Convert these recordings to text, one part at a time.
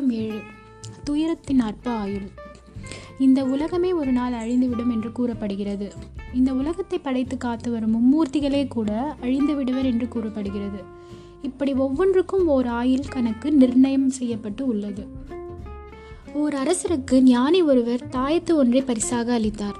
அத்தியாயம் ஏழு. துயரத்தின் அற்ப ஆயுள். இந்த உலகமே ஒரு நாள் அழிந்துவிடும் என்று கூறப்படுகிறது. இந்த உலகத்தை படைத்து காத்து வரும் மும்மூர்த்திகளே கூட அழிந்து விடுவர் என்று கூறப்படுகிறது. இப்படி ஒவ்வொன்றுக்கும் ஓர் ஆயுள் கணக்கு நிர்ணயம் செய்யப்பட்டு உள்ளது. ஓர் அரசருக்கு ஞானி ஒருவர் தாயத்து ஒன்றை பரிசாக அளித்தார்.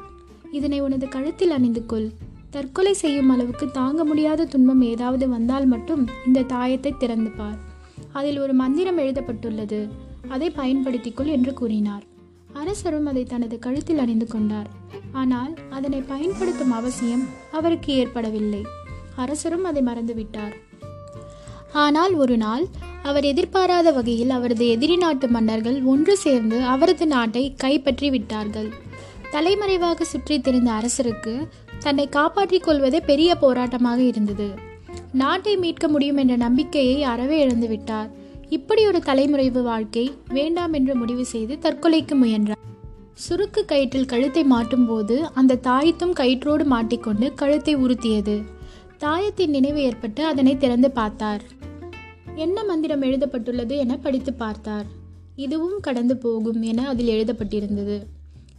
இதனை உனது கழுத்தில் அணிந்து கொள். தற்கொலை செய்யும் அளவுக்கு தாங்க முடியாத துன்பம் ஏதாவது வந்தால் மட்டும் இந்த தாயத்தை திறந்து பார். அதில் ஒரு மந்திரம் எழுதப்பட்டுள்ளது. அதை பயன்படுத்திக்கொள் என்று கூறினார். அரசரும் அதை தனது கழுத்தில் அணிந்து கொண்டார். ஆனால் அதனை பயன்படுத்தும் அவசியம் அவருக்கு ஏற்படவில்லை. அரசரும் அதை மறந்துவிட்டார். ஆனால் ஒரு நாள் அவர் எதிர்பாராத வகையில் அவரது எதிரி நாட்டு மன்னர்கள் ஒன்று சேர்ந்து அவரது நாட்டை கைப்பற்றி விட்டார்கள். தலைமறைவாக சுற்றி திரிந்த அரசருக்கு தன்னை காப்பாற்றிக் கொள்வதே பெரிய போராட்டமாக இருந்தது. நாட்டை மீட்க முடியும் என்ற நம்பிக்கையை அறவே இழந்துவிட்டார். இப்படி ஒரு தலைமுறைவு வாழ்க்கை வேண்டாம் என்று முடிவு செய்து தற்கொலைக்கு முயன்றார். சுருக்கு கயிற்றில் கழுத்தை மாட்டும்போது அந்த தாயத்தும் கயிற்றோடு மாட்டிக்கொண்டு கழுத்தை உறுத்தியது தாயத்தின் நினைவு ஏற்பட்டு அதனை திறந்து பார்த்தார். என்ன மந்திரம் எழுதப்பட்டுள்ளது என படித்து பார்த்தார். இதுவும் கடந்து போகும் என அதில் எழுதப்பட்டிருந்தது.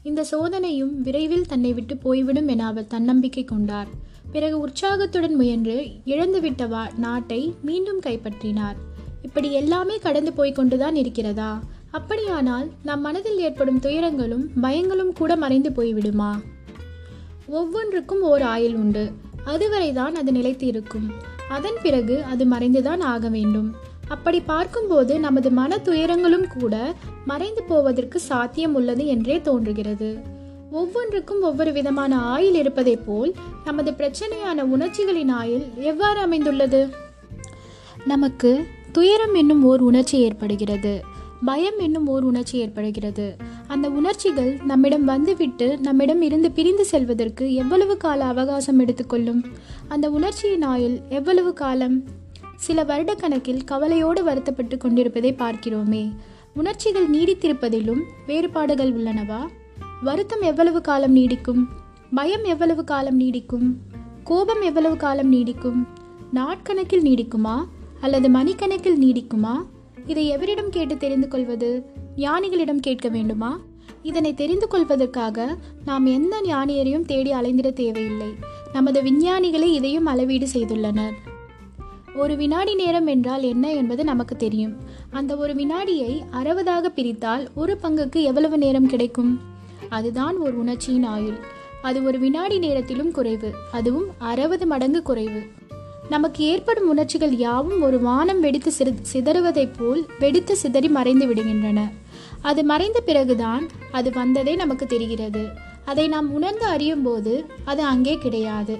இந்த சோதனையும் விரைவில் தன்னை விட்டு போய்விடும் என அவர் தன்னம்பிக்கை கொண்டார். பிறகு உற்சாகத்துடன் முயன்று இழந்துவிட்ட வா நாட்டை மீண்டும் கைப்பற்றினார். இப்படி எல்லாமே கடந்து போய் கொண்டுதான் இருக்கிறதா? அப்படியானால் நம் மனதில் ஏற்படும் துயரங்களும் பயங்களும் கூட மறைந்து போய்விடுமா? ஒவ்வொன்றுக்கும் ஓர் ஆயுள் உண்டு. அதுவரைதான் அது நிலைத்து இருக்கும் அதன் பிறகு அது மறைந்துதான் ஆக வேண்டும். அப்படி பார்க்கும்போது நமது மன துயரங்களும் கூட மறைந்து போவதற்கு சாத்தியம் உள்ளது என்றே தோன்றுகிறது. ஒவ்வொன்றுக்கும் ஒவ்வொரு விதமான ஆயில் இருப்பதைப் போல் நமது பிரச்சனையான உணர்ச்சிகளின் ஆயில் எவ்வாறு அமைந்துள்ளது? நமக்கு துயரம் என்னும் ஓர் உணர்ச்சி ஏற்படுகிறது. பயம் என்னும் ஓர் உணர்ச்சி ஏற்படுகிறது. அந்த உணர்ச்சிகள் நம்மிடம் வந்துவிட்டு நம்மிடம் இருந்து பிரிந்து செல்வதற்கு எவ்வளவு கால அவகாசம் எடுத்துக்கொள்ளும் அந்த உணர்ச்சியின் ஆயுள் எவ்வளவு காலம்? சில வருடக்கணக்கில் கவலையோடு வருத்தப்பட்டு கொண்டிருப்பதை பார்க்கிறோமே. உணர்ச்சிகள் நீடித்திருப்பதிலும் வேறுபாடுகள் உள்ளனவா? வருத்தம் எவ்வளவு காலம் நீடிக்கும்? பயம் எவ்வளவு காலம் நீடிக்கும்? கோபம் எவ்வளவு காலம் நீடிக்கும்? நாட்கணக்கில் நீடிக்குமா? அல்லது மணிக்கணக்கில் நீடிக்குமா? இதை எவரிடம் கேட்டு தெரிந்து கொள்வது ஞானிகளிடம் கேட்க வேண்டுமா? இதனை தெரிந்து கொள்வதற்காக நாம் எந்த ஞானியரையும் தேடி அலைந்திட தேவையில்லை. நமது விஞ்ஞானிகளே இதையும் அளவீடு செய்துள்ளனர். ஒரு வினாடி நேரம் என்றால் என்ன என்பது நமக்கு தெரியும். அந்த ஒரு வினாடியை அறுபதாக பிரித்தால் ஒரு பங்குக்கு எவ்வளவு நேரம் கிடைக்கும்? அதுதான் ஒரு உணர்ச்சியின் ஆயுள். அது ஒரு வினாடி நேரத்திலும் குறைவு. அதுவும் அறுபது மடங்கு குறைவு. நமக்கு ஏற்படும் உணர்ச்சிகள் யாவும் ஒரு வானம் வெடித்து சிறு சிதறுவதைப் போல் வெடித்து சிதறி மறைந்து விடுகின்றன. அது மறைந்த பிறகுதான் அது வந்ததே நமக்கு தெரிகிறது. அதை நாம் உணர்ந்து அறியும் போது அது அங்கே கிடையாது.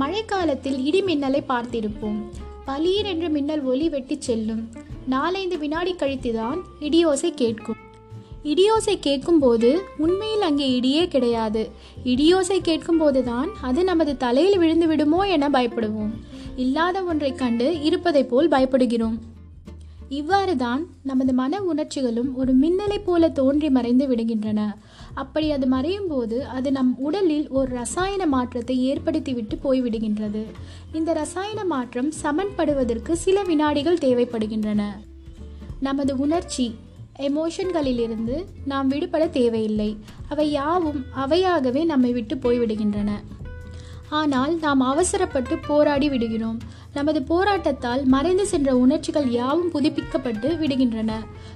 மழைக்காலத்தில் இடி மின்னலை பார்த்திருப்போம். பலீர் என்று மின்னல் ஒளி வெட்டி செல்லும். நாலைந்து வினாடி கழித்துதான் இடியோசை கேட்கும். இடியோசை கேட்கும்போது உண்மையில் அங்கே இடியே கிடையாது. இடியோசை கேட்கும்போதுதான் அது நமது தலையில் விழுந்து விடுமோ என பயப்படுவோம். இல்லாத ஒன்றைக் கண்டு இருப்பதைப் போல் பயப்படுகிறோம். இவ்வாறு தான் நமது மன உணர்ச்சிகளும் ஒரு மின்னலைப் போல தோன்றி மறைந்து விடுகின்றன. அப்படி அது மறையும் போது அது நம் உடலில் ஒரு ரசாயன மாற்றத்தை ஏற்படுத்திவிட்டு போய்விடுகின்றது. இந்த ரசாயன மாற்றம் சமன்படுவதற்கு சில வினாடிகள் தேவைப்படுகின்றன. நமது உணர்ச்சி எமோஷன்களிலிருந்து நாம் விடுபட தேவையில்லை. அவை யாவும் அவையாகவே நம்மை விட்டு போய்விடுகின்றன. ஆனால் நாம் அவசரப்பட்டு போராடி விடுகிறோம். நமது போராட்டத்தால் மறைந்து சென்ற உணர்ச்சிகள் யாவும் புதுப்பிக்கப்பட்டு விடுகின்றன.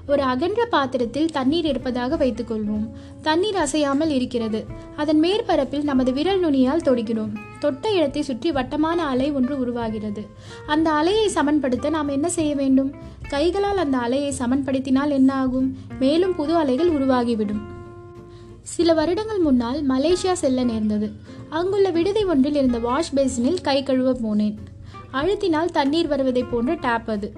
ஒரு அகன்ற பாத்திரத்தில் தண்ணீர் இருப்பதாக வைத்துக்கொள்வோம். தண்ணீர் அசையாமல் இருக்கிறது. அதன் மேற்பரப்பில் நமது விரல் நுனியால் தொடுகிறோம். தொட்ட இடத்தை சுற்றி வட்டமான அலை ஒன்று உருவாகிறது. அந்த அலையை சமன்படுத்த நாம் என்ன செய்ய வேண்டும்? கைகளால் அந்த அலையை சமன்படுத்தினால் என்ன ஆகும்? மேலும் புது அலைகள் உருவாகிவிடும். சில வருடங்கள் முன்னால் மலேசியா செல்ல நேர்ந்தது. அங்குள்ள விடுதி ஒன்றில் இருந்த வாஷ் பேசினில் கை கழுவ போனேன். அழுத்தினால் தண்ணீர் வருவதை போன்ற டேப் அது.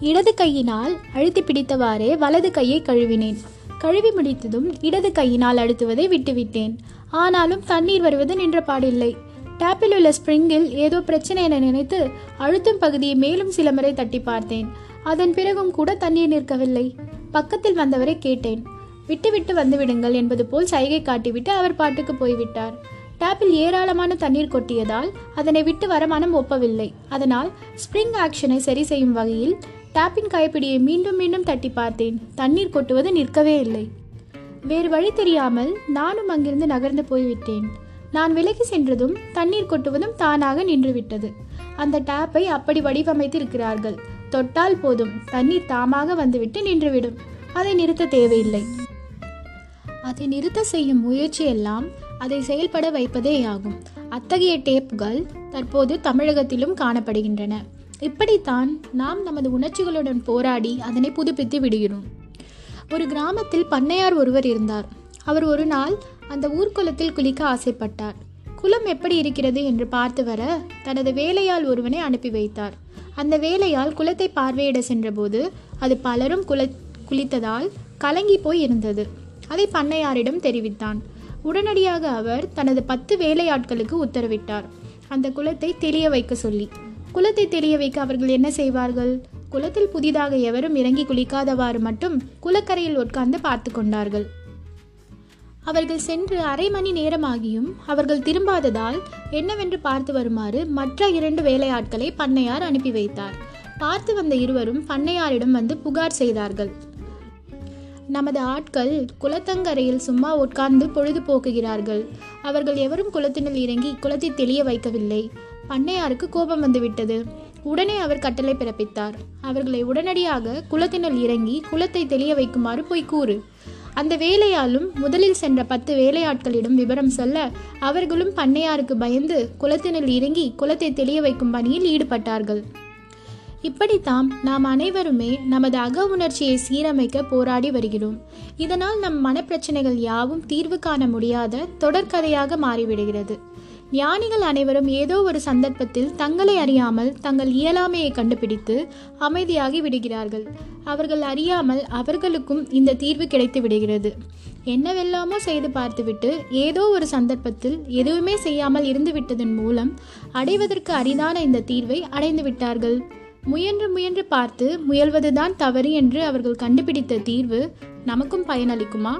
இடது கையினால் அழுத்தி பிடித்தவாறே வலது கையை கழுவினேன். கழுவி முடித்ததும் இடது கையினால் அழுத்துவதை விட்டுவிட்டேன். ஆனாலும் தண்ணீர் வருவது நின்ற பாடில்லை டேப்பில் உள்ள ஸ்ப்ரிங்கில் ஏதோ பிரச்சனை என நினைத்து அழுத்தும் பகுதியை மேலும் சில முறை தட்டி பார்த்தேன். அதன் பிறகும் கூட தண்ணீர் நிற்கவில்லை. பக்கத்தில் வந்தவரை கேட்டேன். விட்டுவிட்டு வந்துவிடுங்கள் என்பது போல் சைகை காட்டிவிட்டு அவர் பாட்டுக்கு போய்விட்டார். டேப்பில் ஏராளமான தண்ணீர் கொட்டியதால் அதனை விட்டு வர மனம் ஒப்பவில்லை. அதனால் ஸ்ப்ரிங் ஆக்ஷனை சரி செய்யும் வகையில் டேப்பின் கைப்பிடியை மீண்டும் மீண்டும் தட்டி பார்த்தேன். தண்ணீர் கொட்டுவது நிற்கவே இல்லை. வேறு வழி தெரியாமல் நானும் அங்கிருந்து நகர்ந்து போய்விட்டேன். நான் விலகி சென்றதும் தண்ணீர் கொட்டுவதும் தானாக நின்றுவிட்டது. அந்த டேப்பை அப்படி வடிவமைத்து இருக்கிறார்கள் தொட்டால் போதும். தண்ணீர் தாமாக வந்துவிட்டு நின்றுவிடும். அதை நிறுத்த தேவையில்லை. அதை நிறுத்த செய்யும் முயற்சியெல்லாம் அதை செயல்பட வைப்பதே ஆகும். அத்தகைய டேப்புகள் தற்போது தமிழகத்திலும் காணப்படுகின்றன. இப்படித்தான் நாம் நமது உணர்ச்சிகளுடன் போராடி அதனை புதுப்பித்து விடுகிறோம். ஒரு கிராமத்தில் பண்ணையார் ஒருவர் இருந்தார். அவர் ஒரு நாள் அந்த ஊர்க்குளத்தில் குளிக்க ஆசைப்பட்டார். குளம் எப்படி இருக்கிறது என்று பார்த்து வர தனது வேலையால் ஒருவனை அனுப்பி வைத்தார். அந்த வேலையால் குளத்தை பார்வையிட சென்றபோது அது பலரும் குல குளித்ததால் கலங்கி போய் இருந்தது. அதை பண்ணையாரிடம் தெரிவித்தான். உடனடியாக அவர் தனது பத்து வேலையாட்களுக்கு உத்தரவிட்டார். அந்த குளத்தை தெளிய வைக்க சொல்லி. குளத்தை தெளிய வைக்க அவர்கள் என்ன செய்வார்கள்? குளத்தில் புதிதாக எவரும் இறங்கி குளிக்காதவாறு மட்டும் குளக்கரையில் உட்கார்ந்து பார்த்து கொண்டார்கள். அவர்கள் சென்று அரை மணி நேரமாகியும் அவர்கள் திரும்பாததால் என்னவென்று பார்த்து வருமாறு மற்ற இரண்டு வேலையாட்களை பண்ணையார் அனுப்பி வைத்தார். பார்த்து வந்த இருவரும் பண்ணையாரிடம் வந்து புகார் செய்தார்கள். நமது ஆட்கள் குளத்தங்கரையில் சும்மா உட்கார்ந்து பொழுது போக்குகிறார்கள் அவர்கள் எவரும் குளத்தினில் இறங்கி குளத்தை தெளிய வைக்கவில்லை. பண்ணையாருக்கு கோபம் வந்துவிட்டது. உடனே அவர் கட்டளை பிறப்பித்தார். அவர்களை உடனடியாக குளத்தினுள் இறங்கி குளத்தை தெளிய வைக்குமாறு போய் கூறு. அந்த வேலையாலும் முதலில் சென்ற பத்து வேலையாட்களிடம் விவரம் சொல்ல அவர்களும் பண்ணையாருக்கு பயந்து குளத்தினுள் இறங்கி குளத்தை தெளிய வைக்கும் பணியில் ஈடுபட்டார்கள். இப்படித்தாம் நாம் அனைவருமே நமது அக உணர்ச்சியை சீரமைக்க போராடி வருகிறோம். இதனால் நம் மனப்பிரச்சனைகள் யாவும் தீர்வு காண முடியாத தொடர்கதையாக மாறிவிடுகிறது. ஞானிகள் அனைவரும் ஏதோ ஒரு சந்தர்ப்பத்தில் தங்களை அறியாமல் தங்கள் இயலாமையை கண்டுபிடித்து அமைதியாகி விடுகிறார்கள். அவர்கள் அறியாமல் அவர்களுக்கும் இந்த தீர்வு கிடைத்து விடுகிறது. என்னவெல்லாமோ செய்து பார்த்துவிட்டு ஏதோ ஒரு சந்தர்ப்பத்தில் எதுவுமே செய்யாமல் இருந்து விட்டதன் மூலம் அடைவதற்கு அரிதான இந்த தீர்வை அடைந்து விட்டார்கள் முயன்று முயன்று பார்த்து முயல்வதுதான் தவறு என்று அவர்கள் கண்டுபிடித்த தீர்வு நமக்கும் பயனளிக்குமா?